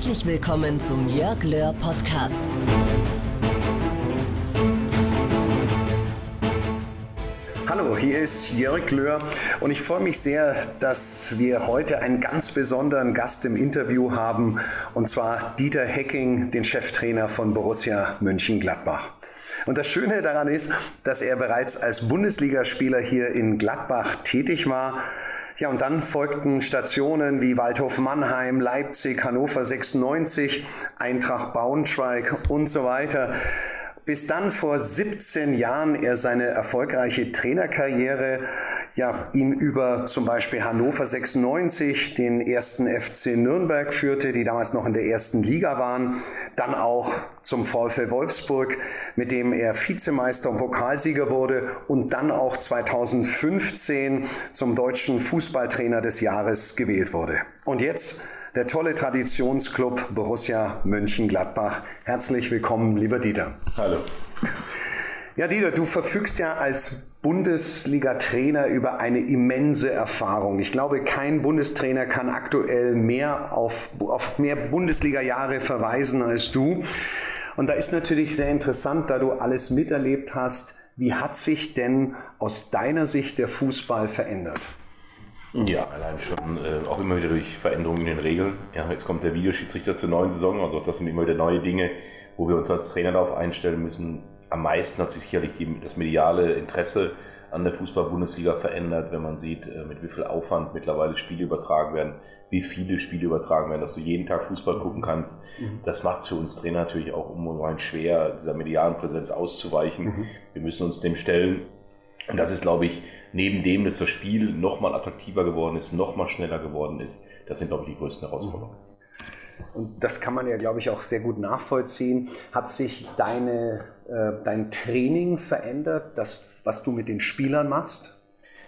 Herzlich willkommen zum Jörg Löhr Podcast. Hallo, hier ist Jörg Löhr und ich freue mich sehr, dass wir heute einen ganz besonderen Gast im Interview haben und zwar Dieter Hecking, den Cheftrainer von Borussia Mönchengladbach. Und das Schöne daran ist, dass er bereits als Bundesligaspieler hier in Gladbach tätig war. Ja, und dann folgten Stationen wie Waldhof Mannheim, Leipzig, Hannover 96, Eintracht Braunschweig und so weiter bis dann vor 17 Jahren er seine erfolgreiche Trainerkarriere ja, ihn über zum Beispiel Hannover 96, den ersten FC Nürnberg führte, die damals noch in der ersten Liga waren, dann auch zum VfL Wolfsburg, mit dem er Vizemeister und Pokalsieger wurde und dann auch 2015 zum deutschen Fußballtrainer des Jahres gewählt wurde. Und jetzt der tolle Traditionsclub Borussia Mönchengladbach. Herzlich willkommen, lieber Dieter. Hallo. Ja, Dieter, du verfügst ja als Bundesliga-Trainer über eine immense Erfahrung. Ich glaube, kein Bundestrainer kann aktuell mehr auf, auf mehr Bundesliga-Jahre verweisen als du. Und da ist natürlich sehr interessant, da du alles miterlebt hast. Wie hat sich denn aus deiner Sicht der Fußball verändert? Ja, allein schon äh, auch immer wieder durch Veränderungen in den Regeln. Ja, jetzt kommt der Videoschiedsrichter zur neuen Saison, also das sind immer wieder neue Dinge, wo wir uns als Trainer darauf einstellen müssen. Am meisten hat sich sicherlich die, das mediale Interesse an der Fußball-Bundesliga verändert, wenn man sieht, äh, mit wie viel Aufwand mittlerweile Spiele übertragen werden, wie viele Spiele übertragen werden, dass du jeden Tag Fußball gucken kannst. Mhm. Das macht es für uns Trainer natürlich auch ungemein schwer, dieser medialen Präsenz auszuweichen. Mhm. Wir müssen uns dem stellen und das ist, glaube ich, neben dem, dass das Spiel nochmal attraktiver geworden ist, nochmal schneller geworden ist, das sind, glaube ich, die größten Herausforderungen. Und das kann man ja, glaube ich, auch sehr gut nachvollziehen. Hat sich deine, äh, dein Training verändert, das, was du mit den Spielern machst?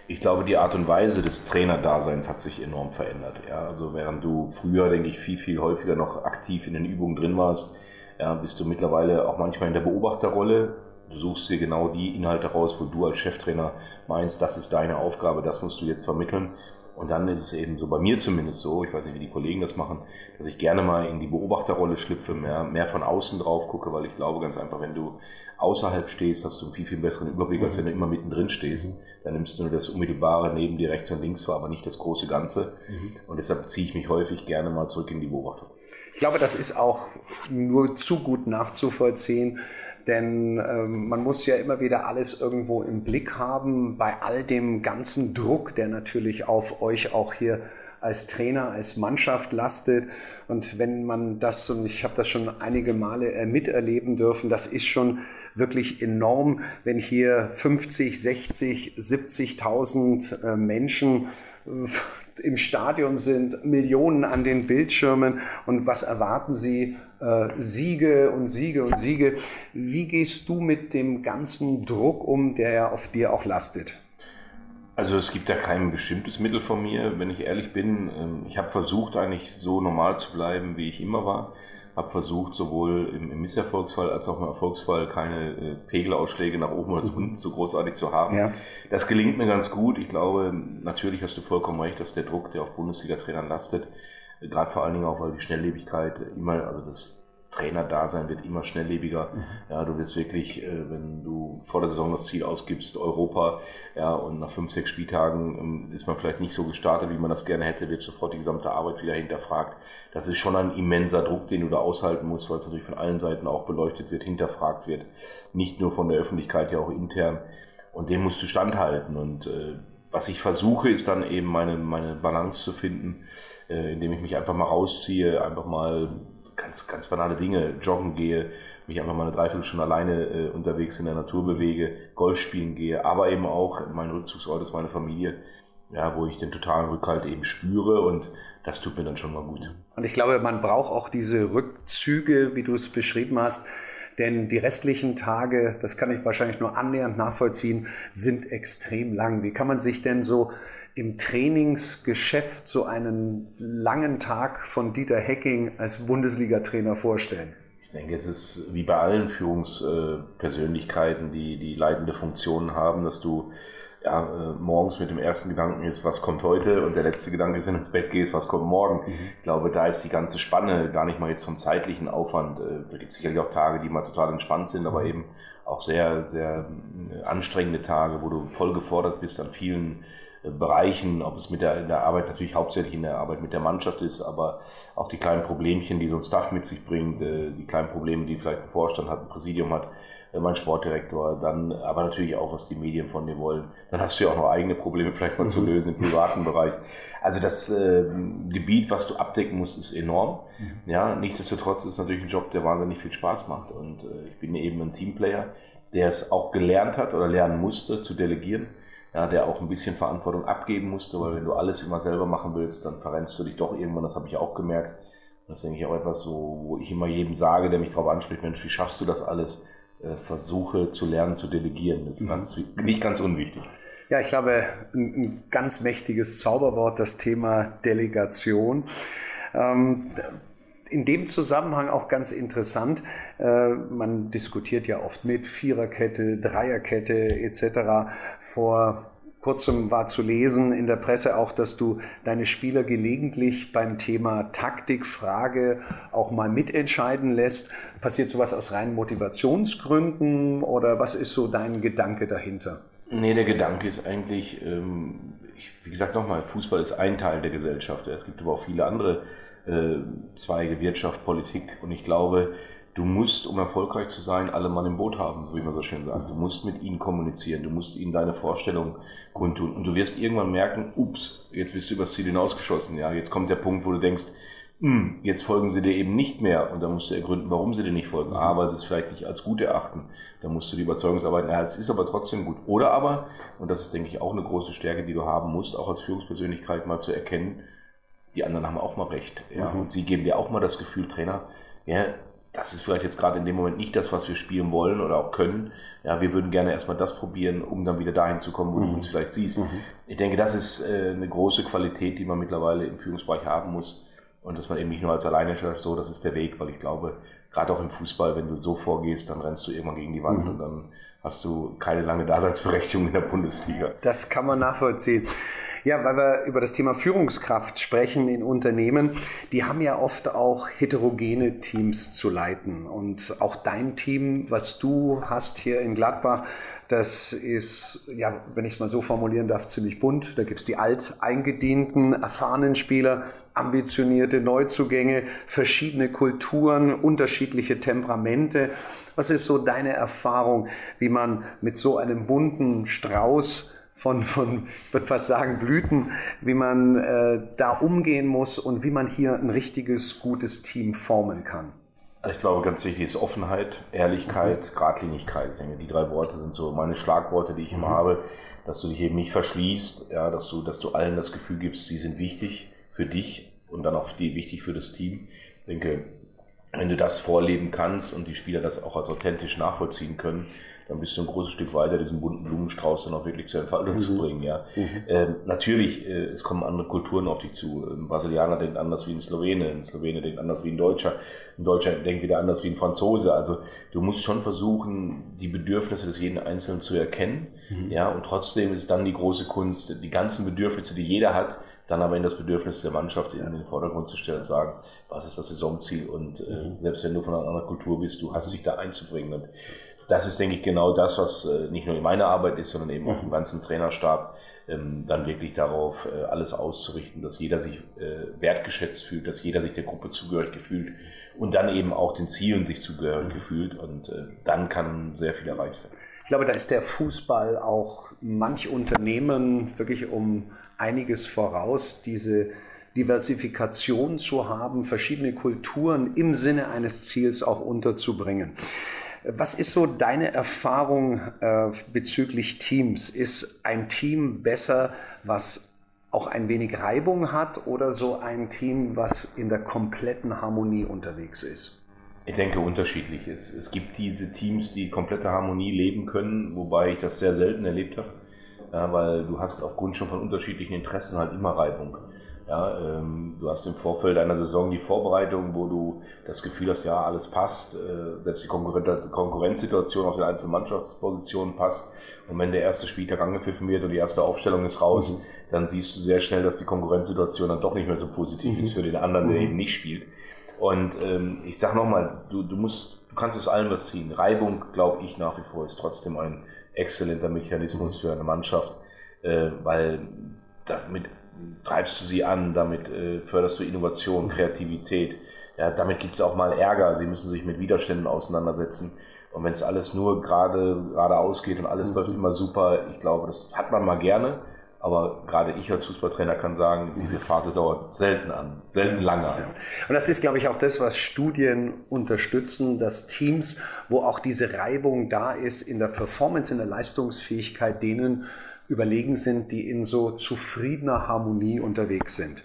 Ich glaube, die Art und Weise des Trainerdaseins hat sich enorm verändert. Ja, also während du früher, denke ich, viel, viel häufiger noch aktiv in den Übungen drin warst, ja, bist du mittlerweile auch manchmal in der Beobachterrolle Du suchst dir genau die Inhalte raus, wo du als Cheftrainer meinst, das ist deine Aufgabe, das musst du jetzt vermitteln. Und dann ist es eben so, bei mir zumindest so, ich weiß nicht, wie die Kollegen das machen, dass ich gerne mal in die Beobachterrolle schlüpfe, mehr, mehr von außen drauf gucke, weil ich glaube ganz einfach, wenn du außerhalb stehst, hast du einen viel, viel besseren Überblick, als wenn du immer mittendrin stehst. Dann nimmst du nur das Unmittelbare neben dir rechts und links vor, aber nicht das große Ganze. Mhm. Und deshalb ziehe ich mich häufig gerne mal zurück in die Beobachterrolle. Ich glaube, das ist auch nur zu gut nachzuvollziehen, denn ähm, man muss ja immer wieder alles irgendwo im Blick haben, bei all dem ganzen Druck, der natürlich auf euch auch hier als Trainer, als Mannschaft lastet. Und wenn man das, und ich habe das schon einige Male äh, miterleben dürfen, das ist schon wirklich enorm, wenn hier 50, 60, 70.000 äh, Menschen äh, im Stadion sind, Millionen an den Bildschirmen und was erwarten sie? Siege und Siege und Siege. Wie gehst du mit dem ganzen Druck um, der ja auf dir auch lastet? Also es gibt ja kein bestimmtes Mittel von mir, wenn ich ehrlich bin. Ähm, ich habe versucht, eigentlich so normal zu bleiben, wie ich immer war. Habe versucht, sowohl im, Misserfolgsfall als auch im Erfolgsfall keine äh, Pegelausschläge nach oben oder unten so großartig zu haben. Ja. Das gelingt mir ganz gut. Ich glaube, natürlich hast du vollkommen recht, dass der Druck, der auf Bundesliga-Trainern lastet, äh, gerade vor allen Dingen auch, weil die Schnelllebigkeit immer, also das Trainerdasein wird immer schnelllebiger. Mhm. Ja, du wirst wirklich, äh, wenn du vor der Saison das Ziel ausgibst, Europa, ja, und nach fünf, sechs Spieltagen ähm, ist man vielleicht nicht so gestartet, wie man das gerne hätte, wird sofort die gesamte Arbeit wieder hinterfragt. Das ist schon ein immenser Druck, den du da aushalten musst, weil es natürlich von allen Seiten auch beleuchtet wird, hinterfragt wird. Nicht nur von der Öffentlichkeit, ja auch intern. Und dem musst du standhalten. Und äh, was ich versuche, ist dann eben meine, meine Balance zu finden, äh, indem ich mich einfach mal rausziehe, einfach mal ganz, ganz banale Dinge, joggen gehe, mich einfach mal eine Dreiviertelstunde alleine äh, unterwegs in der Natur bewege, Golf spielen gehe, aber eben auch mein Rückzugsort ist meine Familie, ja, wo ich den totalen Rückhalt eben spüre und das tut mir dann schon mal gut. Und ich glaube, man braucht auch diese Rückzüge, wie du es beschrieben hast, denn die restlichen Tage, das kann ich wahrscheinlich nur annähernd nachvollziehen, sind extrem lang. Wie kann man sich denn so im Trainingsgeschäft so einen langen Tag von Dieter Hecking als Bundesliga-Trainer vorstellen? Ich denke, es ist wie bei allen Führungspersönlichkeiten, die, die leitende Funktionen haben, dass du ja, äh, morgens mit dem ersten Gedanken ist, was kommt heute und der letzte Gedanke ist, wenn du ins Bett gehst, was kommt morgen. Mhm. Ich glaube, da ist die ganze Spanne gar nicht mal jetzt vom zeitlichen Aufwand. Äh, da gibt es sicherlich auch Tage, die mal total entspannt sind, aber mhm. eben auch sehr, sehr äh, anstrengende Tage, wo du voll gefordert bist an vielen Bereichen, ob es mit der, in der Arbeit natürlich hauptsächlich in der Arbeit mit der Mannschaft ist, aber auch die kleinen Problemchen, die so ein Staff mit sich bringt, äh, die kleinen Probleme, die vielleicht ein Vorstand hat, ein Präsidium hat, äh, mein Sportdirektor, dann aber natürlich auch, was die Medien von dir wollen. Dann hast du ja auch noch eigene Probleme vielleicht mal mhm. zu lösen im privaten Bereich. Also das äh, Gebiet, was du abdecken musst, ist enorm. Mhm. Ja, nichtsdestotrotz ist es natürlich ein Job, der wahnsinnig viel Spaß macht. Und äh, ich bin eben ein Teamplayer, der es auch gelernt hat oder lernen musste zu delegieren ja, der auch ein bisschen Verantwortung abgeben musste, weil wenn du alles immer selber machen willst, dann verrennst du dich doch irgendwann, das habe ich auch gemerkt. das ist, denke ich, auch etwas so, wo ich immer jedem sage, der mich darauf anspricht, Mensch, wie schaffst du das alles? Äh, versuche zu lernen, zu delegieren. Das ist mhm. ganz, nicht ganz unwichtig. Ja, ich glaube, ein, ein ganz mächtiges Zauberwort, das Thema Delegation. Ähm, in dem Zusammenhang auch ganz interessant, äh, man diskutiert ja oft mit Viererkette, Dreierkette etc. Vor kurzem war zu lesen in der Presse auch, dass du deine Spieler gelegentlich beim Thema Taktikfrage auch mal mitentscheiden lässt. Passiert sowas aus reinen Motivationsgründen oder was ist so dein Gedanke dahinter? Nee, der Gedanke ist eigentlich, ähm, ich, wie gesagt nochmal, Fußball ist ein Teil der Gesellschaft. Es gibt aber auch viele andere Zweige, Wirtschaft, Politik. Und ich glaube, du musst, um erfolgreich zu sein, alle Mann im Boot haben, wie man so schön sagt. Du musst mit ihnen kommunizieren, du musst ihnen deine Vorstellung kundtun. Und du wirst irgendwann merken, ups, jetzt bist du übers Ziel hinausgeschossen. Ja, jetzt kommt der Punkt, wo du denkst, hm, jetzt folgen sie dir eben nicht mehr. Und dann musst du ergründen, warum sie dir nicht folgen. A, weil sie es vielleicht nicht als gut erachten. Da musst du die Überzeugungsarbeit, ja, es ist aber trotzdem gut. Oder aber, und das ist, denke ich, auch eine große Stärke, die du haben musst, auch als Führungspersönlichkeit mal zu erkennen, die anderen haben auch mal recht. Ja? Mhm. Und sie geben dir auch mal das Gefühl, Trainer, ja, das ist vielleicht jetzt gerade in dem Moment nicht das, was wir spielen wollen oder auch können. Ja, wir würden gerne erstmal das probieren, um dann wieder dahin zu kommen, wo mhm. du uns vielleicht siehst. Mhm. Ich denke, das ist äh, eine große Qualität, die man mittlerweile im Führungsbereich haben muss. Und dass man eben nicht nur als alleine schafft, so, das ist der Weg, weil ich glaube, gerade auch im Fußball, wenn du so vorgehst, dann rennst du irgendwann gegen die Wand mhm. und dann hast du keine lange Daseinsberechtigung in der Bundesliga. Das kann man nachvollziehen. Ja, weil wir über das Thema Führungskraft sprechen in Unternehmen. Die haben ja oft auch heterogene Teams zu leiten. Und auch dein Team, was du hast hier in Gladbach, das ist, ja, wenn ich es mal so formulieren darf, ziemlich bunt. Da gibt es die alteingedienten, erfahrenen Spieler, ambitionierte Neuzugänge, verschiedene Kulturen, unterschiedliche Temperamente. Was ist so deine Erfahrung, wie man mit so einem bunten Strauß von, von ich würde fast sagen, Blüten, wie man äh, da umgehen muss und wie man hier ein richtiges, gutes Team formen kann? Ich glaube, ganz wichtig ist Offenheit, Ehrlichkeit, mhm. Gradlinigkeit. Ich denke, die drei Worte sind so meine Schlagworte, die ich immer mhm. habe, dass du dich eben nicht verschließt, ja, dass du, dass du allen das Gefühl gibst, sie sind wichtig für dich und dann auch die, wichtig für das Team. Ich denke, wenn du das vorleben kannst und die Spieler das auch als authentisch nachvollziehen können, dann bist du ein großes Stück weiter, diesen bunten Blumenstrauß dann auch wirklich zur Entfaltung mhm. zu bringen. Ja. Mhm. Ähm, natürlich, äh, es kommen andere Kulturen auf dich zu. Ein Brasilianer denkt anders wie ein Slowene, ein Slowene denkt anders wie ein Deutscher, ein Deutscher denkt wieder anders wie ein Franzose. Also du musst schon versuchen, die Bedürfnisse des jeden Einzelnen zu erkennen. Mhm. Ja, und trotzdem ist dann die große Kunst, die ganzen Bedürfnisse, die jeder hat, dann aber in das Bedürfnis der Mannschaft in den Vordergrund zu stellen und sagen, was ist das Saisonziel und äh, mhm. selbst wenn du von einer anderen Kultur bist, du hast dich da einzubringen. Und das ist, denke ich, genau das, was äh, nicht nur in meiner Arbeit ist, sondern eben auch im ganzen Trainerstab, ähm, dann wirklich darauf äh, alles auszurichten, dass jeder sich äh, wertgeschätzt fühlt, dass jeder sich der Gruppe zugehörig gefühlt und dann eben auch den Zielen sich zugehörig gefühlt und dann kann sehr viel erreicht werden. Ich glaube, da ist der Fußball auch manch Unternehmen wirklich um einiges voraus, diese Diversifikation zu haben, verschiedene Kulturen im Sinne eines Ziels auch unterzubringen. Was ist so deine Erfahrung äh, bezüglich Teams? Ist ein Team besser, was auch ein wenig Reibung hat oder so ein Team, was in der kompletten Harmonie unterwegs ist? Ich denke unterschiedlich ist. Es gibt diese Teams, die komplette Harmonie leben können, wobei ich das sehr selten erlebt habe, ja, weil du hast aufgrund schon von unterschiedlichen Interessen halt immer Reibung. Ja, ähm, du hast im Vorfeld einer Saison die Vorbereitung, wo du das Gefühl hast, ja, alles passt, äh, selbst die Konkurren Konkurrenzsituation auf den einzelnen Mannschaftspositionen passt. Und wenn der erste Spieltag angepfiffen wird und die erste Aufstellung ist raus, mhm. dann siehst du sehr schnell, dass die Konkurrenzsituation dann doch nicht mehr so positiv mhm. ist für den anderen, der mhm. eben nicht spielt. Und ähm, ich sag nochmal, du, du musst, du kannst aus allem was ziehen. Reibung, glaube ich, nach wie vor ist trotzdem ein exzellenter Mechanismus für eine Mannschaft, äh, weil damit treibst du sie an, damit äh, förderst du Innovation, Kreativität. Ja, damit gibt es auch mal Ärger. Sie müssen sich mit Widerständen auseinandersetzen. Und wenn es alles nur gerade geradeaus geht und alles mhm. läuft immer super, ich glaube, das hat man mal gerne. Aber gerade ich als Fußballtrainer kann sagen, diese Phase dauert selten an, selten lange an. Und das ist, glaube ich, auch das, was Studien unterstützen, dass Teams, wo auch diese Reibung da ist, in der Performance, in der Leistungsfähigkeit, denen überlegen sind, die in so zufriedener Harmonie unterwegs sind.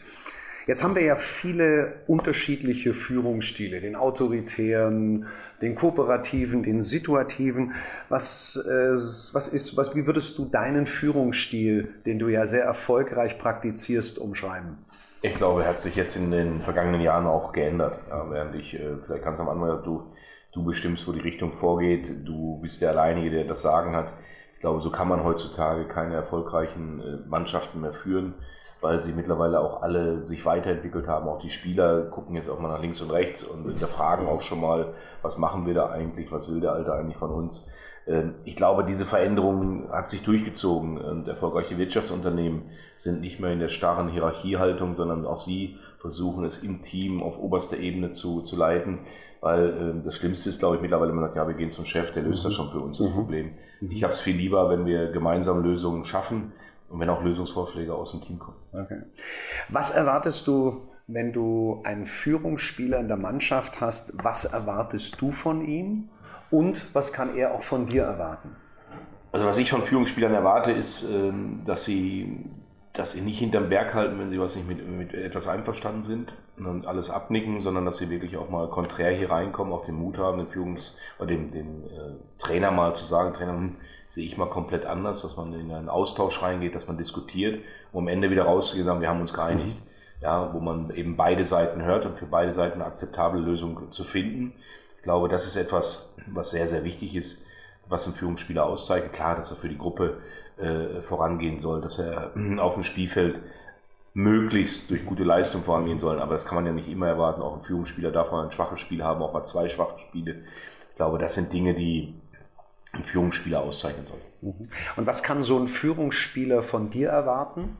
Jetzt haben wir ja viele unterschiedliche Führungsstile, den autoritären, den kooperativen, den situativen. Was, äh, was ist, was, wie würdest du deinen Führungsstil, den du ja sehr erfolgreich praktizierst, umschreiben? Ich glaube, er hat sich jetzt in den vergangenen Jahren auch geändert. Ja, während ich, äh, vielleicht ganz am Anfang, du, du bestimmst, wo die Richtung vorgeht, du bist der Alleinige, der das Sagen hat. Ich glaube, so kann man heutzutage keine erfolgreichen äh, Mannschaften mehr führen, weil sie mittlerweile auch alle sich weiterentwickelt haben. Auch die Spieler gucken jetzt auch mal nach links und rechts und hinterfragen auch schon mal, was machen wir da eigentlich, was will der Alte eigentlich von uns. Ähm, ich glaube, diese Veränderung hat sich durchgezogen und erfolgreiche Wirtschaftsunternehmen sind nicht mehr in der starren Hierarchiehaltung, sondern auch sie versuchen es im Team auf oberster Ebene zu, zu leiten. Weil äh, das Schlimmste ist, glaube ich, mittlerweile, man sagt, ja, wir gehen zum Chef, der löst mhm. das schon für uns, das mhm. Problem. Mhm. Ich habe es viel lieber, wenn wir gemeinsam Lösungen schaffen und wenn auch Lösungsvorschläge aus dem Team kommen. Okay. Was erwartest du, wenn du einen Führungsspieler in der Mannschaft hast? Was erwartest du von ihm? Und was kann er auch von dir erwarten? Also was ich von Führungsspielern erwarte, ist, ähm, dass sie dass sie nicht hinterm Berg halten, wenn sie was nicht mit, mit etwas einverstanden sind und alles abnicken, sondern dass sie wirklich auch mal konträr hier reinkommen, auch den Mut haben, den Führungs- oder dem, dem äh, Trainer mal zu sagen, Trainer, hm, sehe ich mal komplett anders, dass man in einen Austausch reingeht, dass man diskutiert, um am Ende wieder rauszugehen sagen, wir haben uns geeinigt. Ja, wo man eben beide Seiten hört und für beide Seiten eine akzeptable Lösung zu finden. Ich glaube, das ist etwas, was sehr, sehr wichtig ist, was ein Führungsspieler auszeichnet. Klar, dass er für die Gruppe äh, vorangehen soll, dass er auf dem Spielfeld möglichst durch gute Leistung vorangehen soll. Aber das kann man ja nicht immer erwarten. Auch ein Führungsspieler darf mal ein schwaches Spiel haben, auch mal zwei schwache Spiele. Ich glaube, das sind Dinge, die ein Führungsspieler auszeichnen soll. Mhm. Und was kann so ein Führungsspieler von dir erwarten?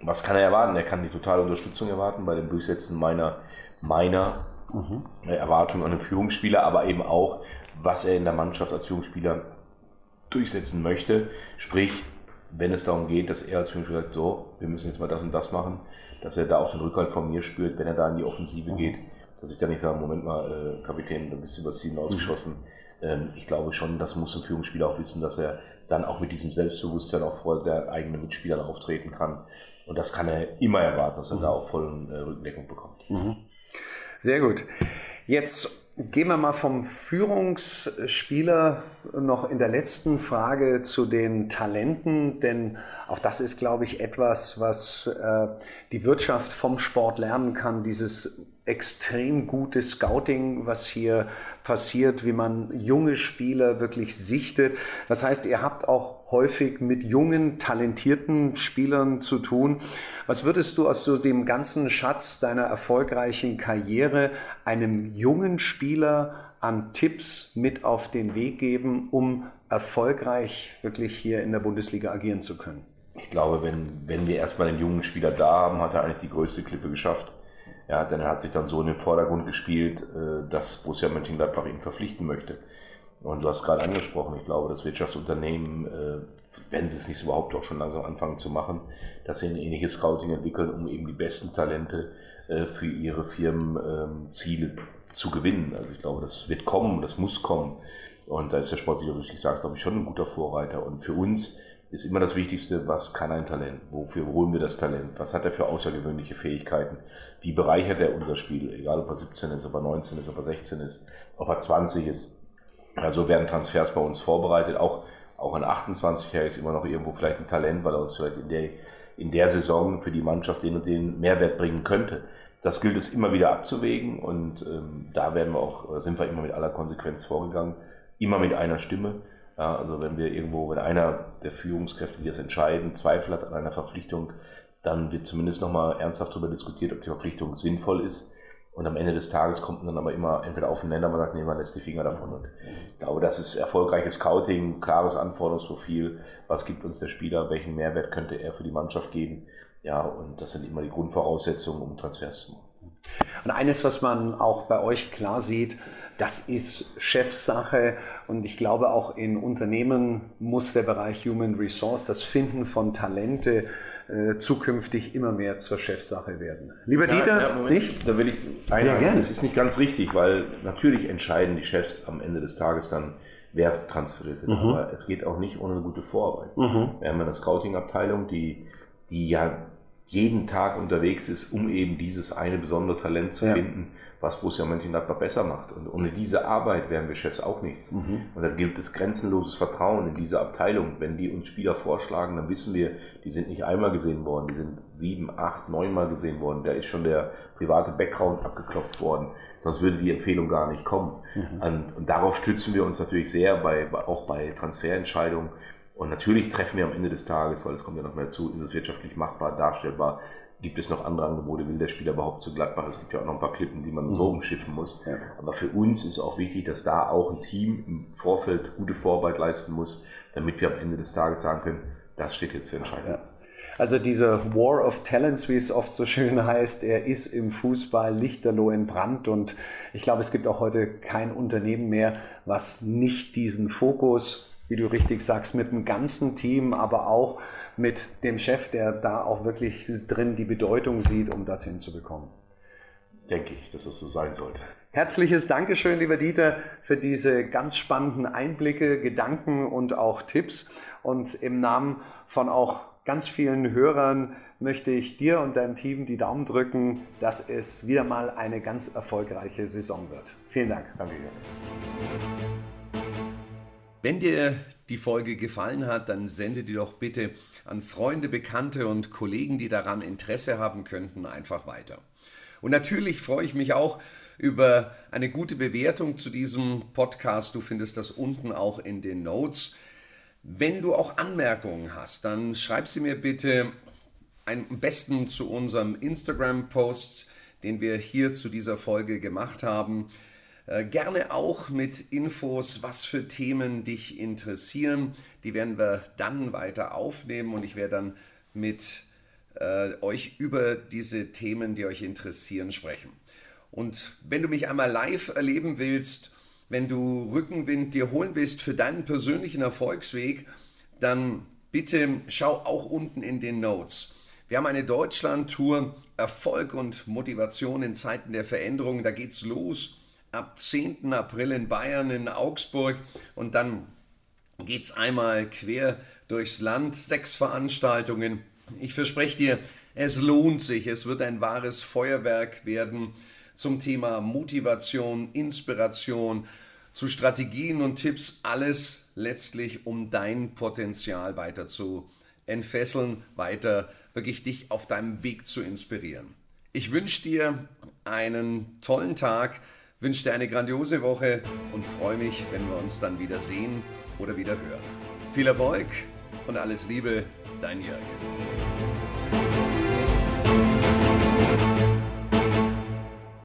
Was kann er erwarten? Er kann die totale Unterstützung erwarten bei dem Durchsetzen meiner, meiner mhm. Erwartungen an den Führungsspieler, aber eben auch, was er in der Mannschaft als Führungsspieler durchsetzen möchte. Sprich, wenn es darum geht, dass er als Führungsspieler sagt, so, wir müssen jetzt mal das und das machen, dass er da auch den Rückhalt von mir spürt, wenn er da in die Offensive mhm. geht, dass ich da nicht sage, Moment mal, äh, Kapitän, da bist du übers Ziel hinausgeschossen. Mhm. Ähm, ich glaube schon, das muss ein Führungsspieler auch wissen, dass er dann auch mit diesem Selbstbewusstsein auch vor der eigenen Mitspieler auftreten kann. Und das kann er immer erwarten, dass er mhm. da auch vollen äh, Rückendeckung bekommt. Mhm. Sehr gut. Jetzt Gehen wir mal vom Führungsspieler noch in der letzten Frage zu den Talenten, denn auch das ist, glaube ich, etwas, was äh, die Wirtschaft vom Sport lernen kann, dieses extrem gute Scouting, was hier passiert, wie man junge Spieler wirklich sichtet. Das heißt, ihr habt auch häufig mit jungen, talentierten Spielern zu tun. Was würdest du aus so dem ganzen Schatz deiner erfolgreichen Karriere einem jungen Spieler an Tipps mit auf den Weg geben, um erfolgreich wirklich hier in der Bundesliga agieren zu können? Ich glaube, wenn, wenn wir erstmal den jungen Spieler da haben, hat er eigentlich die größte Klippe geschafft. Ja, denn er hat sich dann so in den Vordergrund gespielt, äh, dass Borussia Mönchengladbach ihn verpflichten möchte. Und du hast gerade angesprochen, ich glaube, das Wirtschaftsunternehmen, äh, wenn sie es nicht überhaupt auch schon langsam anfangen zu machen, dass sie ein ähnliches Scouting entwickeln, um eben die besten Talente äh, für ihre Firmenziele ähm, zu gewinnen. Also ich glaube, das wird kommen, das muss kommen. Und da ist der Sport, wie du richtig sagst, glaube ich, schon ein guter Vorreiter. Und für uns ist immer das Wichtigste, was kann ein Talent? Wofür holen wir das Talent? Was hat er für außergewöhnliche Fähigkeiten? Wie bereichert er unser Spiel? Egal, ob er 17 ist, ob er 19 ist, ob er 16 ist, ob er 20 ist. Also werden Transfers bei uns vorbereitet. Auch, auch ein 28er ist immer noch irgendwo vielleicht ein Talent, weil er uns vielleicht in, der, in der Saison für die Mannschaft den und den Mehrwert bringen könnte. Das gilt es immer wieder abzuwägen und ähm, da werden wir auch, sind wir immer mit aller Konsequenz vorgegangen, immer mit einer Stimme. Ja, also wenn wir irgendwo, wenn einer der Führungskräfte, die das entscheiden, Zweifel hat an einer Verpflichtung, dann wird zumindest nochmal ernsthaft darüber diskutiert, ob die Verpflichtung sinnvoll ist. Und am Ende des Tages kommt man dann aber immer entweder auf den Nenner, man sagt, nee, man lässt die Finger davon. Und ich glaube, das ist erfolgreiches Scouting, klares Anforderungsprofil. Was gibt uns der Spieler? Welchen Mehrwert könnte er für die Mannschaft geben? Ja, und das sind immer die Grundvoraussetzungen, um Transfers zu machen. Und eines, was man auch bei euch klar sieht, das ist Chefsache und ich glaube auch in Unternehmen muss der Bereich Human Resource, das Finden von Talente äh, zukünftig immer mehr zur Chefsache werden. Lieber ja, Dieter, ja, nicht? Da will ich einhaken. Ja, das ist nicht ganz richtig, weil natürlich entscheiden die Chefs am Ende des Tages dann, wer transferiert wird. Mhm. Aber es geht auch nicht ohne eine gute Vorarbeit. Mhm. Wir haben eine Scouting-Abteilung, die, die ja jeden Tag unterwegs ist, um eben dieses eine besondere Talent zu ja. finden, was Borussia Mönchengladbach besser macht. Und ohne diese Arbeit wären wir Chefs auch nichts. Mhm. Und da gibt es grenzenloses Vertrauen in diese Abteilung. Wenn die uns Spieler vorschlagen, dann wissen wir, die sind nicht einmal gesehen worden, die sind sieben, acht, neunmal gesehen worden. Da ist schon der private Background abgeklopft worden. Sonst würde die Empfehlung gar nicht kommen. Mhm. Und, und, darauf stützen wir uns natürlich sehr, bei, auch bei Transferentscheidungen und natürlich treffen wir am Ende des Tages, weil es kommt ja noch mehr zu, ist es wirtschaftlich machbar, darstellbar, gibt es noch andere Angebote, will der Spieler überhaupt zu Gladbach? Es gibt ja auch noch ein paar Klippen, die man so mhm. umschiffen muss. Ja. Aber für uns ist auch wichtig, dass da auch ein Team im Vorfeld gute Vorarbeit leisten muss, damit wir am Ende des Tages sagen können, das steht jetzt zu entscheiden. Ja. Also dieser War of Talents, wie es oft so schön heißt, er ist im Fußball lichterloh in Brand und ich glaube, es gibt auch heute kein Unternehmen mehr, was nicht diesen Fokus wie du richtig sagst, mit dem ganzen Team, aber auch mit dem Chef, der da auch wirklich drin die Bedeutung sieht, um das hinzubekommen. Denke ich, dass es so sein sollte. Herzliches Dankeschön, lieber Dieter, für diese ganz spannenden Einblicke, Gedanken und auch Tipps. Und im Namen von auch ganz vielen Hörern möchte ich dir und deinem Team die Daumen drücken, dass es wieder mal eine ganz erfolgreiche Saison wird. Vielen Dank. Danke. Wenn dir die Folge gefallen hat, dann sende die doch bitte an Freunde, Bekannte und Kollegen, die daran Interesse haben könnten, einfach weiter. Und natürlich freue ich mich auch über eine gute Bewertung zu diesem Podcast. Du findest das unten auch in den Notes. Wenn du auch Anmerkungen hast, dann schreib sie mir bitte am besten zu unserem Instagram-Post, den wir hier zu dieser Folge gemacht haben. Äh, gerne auch mit Infos, was für Themen dich interessieren. Die werden wir dann weiter aufnehmen und ich werde dann mit äh, euch über diese Themen, die euch interessieren, sprechen. Und wenn du mich einmal live erleben willst, wenn du Rückenwind dir holen willst für deinen persönlichen Erfolgsweg, dann bitte schau auch unten in den Notes. Wir haben eine Deutschland-Tour, Erfolg und Motivation in Zeiten der Veränderung. Da geht's los ab 10. April in Bayern, in Augsburg und dann geht es einmal quer durchs Land, sechs Veranstaltungen. Ich verspreche dir, es lohnt sich, es wird ein wahres Feuerwerk werden zum Thema Motivation, Inspiration, zu Strategien und Tipps, alles letztlich, um dein Potenzial weiter zu entfesseln, weiter wirklich dich auf deinem Weg zu inspirieren. Ich wünsche dir einen tollen Tag wünsche dir eine grandiose Woche und freue mich, wenn wir uns dann wieder sehen oder wieder hören. Viel Erfolg und alles Liebe, dein Jörg.